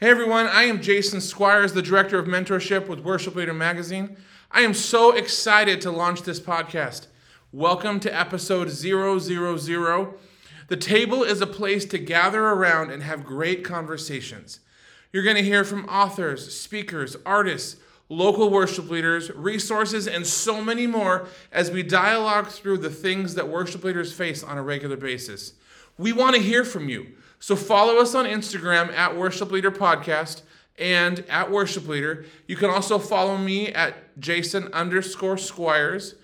Hey everyone, I am Jason Squires, the Director of Mentorship with Worship Leader Magazine. I am so excited to launch this podcast. Welcome to episode 000. The table is a place to gather around and have great conversations. You're going to hear from authors, speakers, artists, local worship leaders, resources, and so many more as we dialogue through the things that worship leaders face on a regular basis. We want to hear from you. So follow us on Instagram at Worship Leader Podcast and at Worship Leader. You can also follow me at Jason underscore Squires.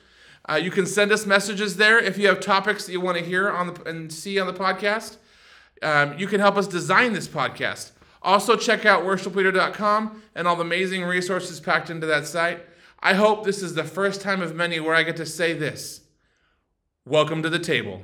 Uh, you can send us messages there if you have topics that you want to hear on the and see on the podcast. Um, you can help us design this podcast. Also, check out worshipleader.com and all the amazing resources packed into that site. I hope this is the first time of many where I get to say this. Welcome to the table.